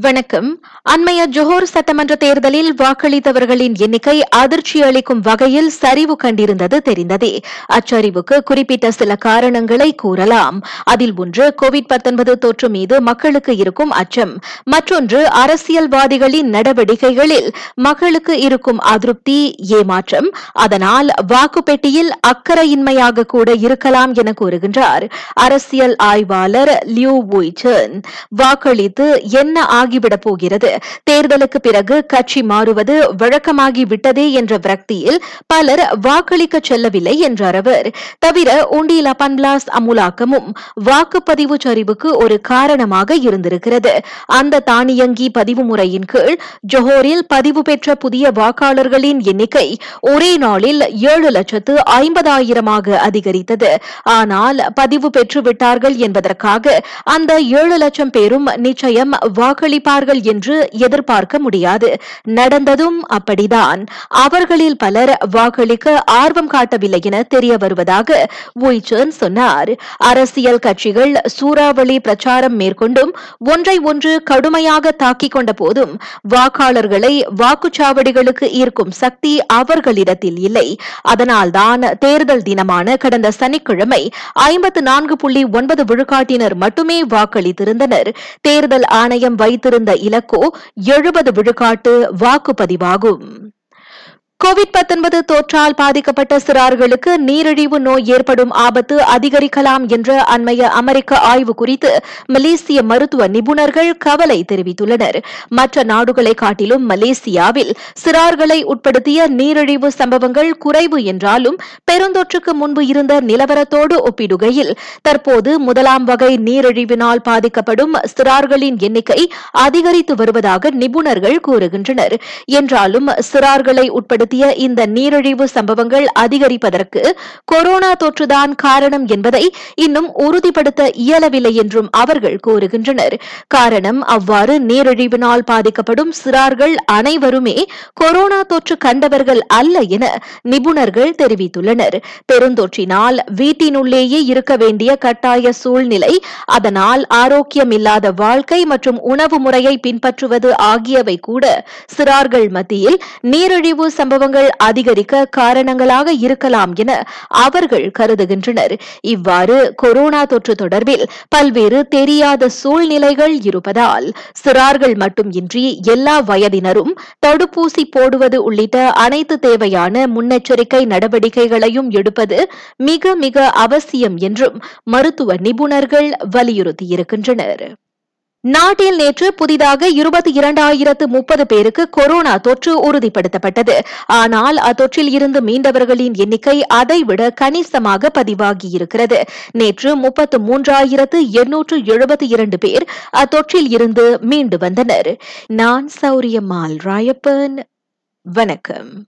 வணக்கம். அண்மைய ஜோஹர் சட்டமன்ற தேர்தலில் வாக்களித்தவர்களின் எண்ணிக்கை அதிர்ச்சி அளிக்கும் வகையில் சரிவு கண்டிருந்தது தெரிந்ததே. அச்சரிவுக்கு குறிப்பிட்ட சில காரணங்களை கூறலாம். அதில் ஒன்று கோவிட் தொற்று மீது மக்களுக்கு இருக்கும் அச்சம். மற்றொன்று அரசியல்வாதிகளின் நடவடிக்கைகளில் மக்களுக்கு இருக்கும் அதிருப்தி ஏமாற்றம். அதனால் வாக்குப்பெட்டியில் அக்கறையின்மையாக கூட இருக்கலாம் என கூறுகின்றார். அரசியல் ஆய்வாளர் லியூ வூய்சன். வாக்களித்து என்ன ஆகிவிடப் போகிறது தேர்தலுக்கு பிறகு கட்சி மாறுவது வழக்கமாகி விட்டதே என்ற விரக்தியில் பலர் வாக்களிக்க செல்லவில்லை என்றார் அவர் தவிர உண்டியல் அப்பன்பிளாஸ் அமுலாக்கமும் வாக்குப்பதிவு சரிவுக்கு ஒரு காரணமாக இருந்திருக்கிறது. அந்த தானியங்கி பதிவு முறையின் கீழ் ஜொஹோரில் பதிவு பெற்ற புதிய வாக்காளர்களின் எண்ணிக்கை ஒரே நாளில் ஏழு லட்சத்து ஐம்பதாயிரமாக அதிகரித்தது. ஆனால் பதிவு பெற்று விட்டார்கள் என்பதற்காக அந்த ஏழு லட்சம் பேரும் நிச்சயம் வாக்களி வாக்களிப்பார்கள் என்று எதிர்பார்க்க முடியாது. நடந்ததும் அப்படிதான். அவர்களில் பலர் வாக்களிக்க ஆர்வம் காட்டவில்லை என தெரிய வருவதாக உய்சன் சொன்னார். அரசியல் கட்சிகள் சூறாவளி பிரச்சாரம் மேற்கொண்டும் ஒன்றை ஒன்று கடுமையாக தாக்கிக் கொண்ட போதும் வாக்காளர்களை வாக்குச்சாவடிகளுக்கு ஈர்க்கும் சக்தி அவர்களிடத்தில் இல்லை. அதனால்தான் தேர்தல் தினமான கடந்த சனிக்கிழமை ஐம்பத்து நான்கு புள்ளி ஒன்பது விழுக்காட்டினர் மட்டுமே வாக்களித்திருந்தனர். தேர்தல் ஆணையம் வைத்திருந்த இலக்கோ எழுபது விழுக்காட்டு வாக்குப்பதிவாகும். கோவிட் தொற்றால் பாதிக்கப்பட்ட சிறார்களுக்கு நீரிழிவு நோய் ஏற்படும் ஆபத்து அதிகரிக்கலாம் என்ற அண்மைய அமெரிக்க ஆய்வு குறித்து மலேசிய மருத்துவ நிபுணர்கள் கவலை தெரிவித்துள்ளனர். மற்ற நாடுகளை காட்டிலும் மலேசியாவில் சிறார்களை உட்படுத்திய நீரிழிவு சம்பவங்கள் குறைவு என்றாலும் பெருந்தொற்றுக்கு முன்பு இருந்த நிலவரத்தோடு ஒப்பிடுகையில் தற்போது முதலாம் வகை நீரிழிவினால் பாதிக்கப்படும் சிறார்களின் எண்ணிக்கை அதிகரித்து வருவதாக நிபுணர்கள் கூறுகின்றனர். என்றாலும் சிறார்களை உட்படுத்த ஏற்படுத்திய இந்த நீரிழிவு சம்பவங்கள் அதிகரிப்பதற்கு கொரோனா தொற்றுதான் காரணம் என்பதை இன்னும் உறுதிப்படுத்த இயலவில்லை என்றும் அவர்கள் கூறுகின்றனர். காரணம் அவ்வாறு நீரிழிவினால் பாதிக்கப்படும் சிறார்கள் அனைவருமே கொரோனா தொற்று கண்டவர்கள் அல்ல என நிபுணர்கள் தெரிவித்துள்ளனர். பெருந்தொற்றினால் வீட்டினுள்ளேயே இருக்க வேண்டிய கட்டாய சூழ்நிலை அதனால் ஆரோக்கியமில்லாத வாழ்க்கை மற்றும் உணவு முறையை பின்பற்றுவது ஆகியவை கூட சிறார்கள் மத்தியில் நீரிழிவு சம்பவம் சம்பவங்கள் அதிகரிக்க காரணங்களாக இருக்கலாம் என அவர்கள் கருதுகின்றனர். இவ்வாறு கொரோனா தொற்று தொடர்பில் பல்வேறு தெரியாத சூழ்நிலைகள் இருப்பதால் சிறார்கள் மட்டுமின்றி எல்லா வயதினரும் தடுப்பூசி போடுவது உள்ளிட்ட அனைத்து தேவையான முன்னெச்சரிக்கை நடவடிக்கைகளையும் எடுப்பது மிக மிக அவசியம் என்றும் மருத்துவ நிபுணர்கள் வலியுறுத்தியிருக்கின்றனர். நாட்டில் நேற்று புதிதாக இருபத்தி இரண்டாயிரத்து முப்பது பேருக்கு கொரோனா தொற்று உறுதிப்படுத்தப்பட்டது. ஆனால் அத்தொற்றில் இருந்து மீண்டவர்களின் எண்ணிக்கை அதைவிட கணிசமாக பதிவாகியிருக்கிறது. நேற்று முப்பத்து மூன்றாயிரத்து எண்ணூற்று எழுபத்தி இரண்டு பேர் அத்தொற்றில் இருந்து மீண்டு வந்தனர். நான் சௌரியம்மாள் ராயப்பன். வணக்கம்.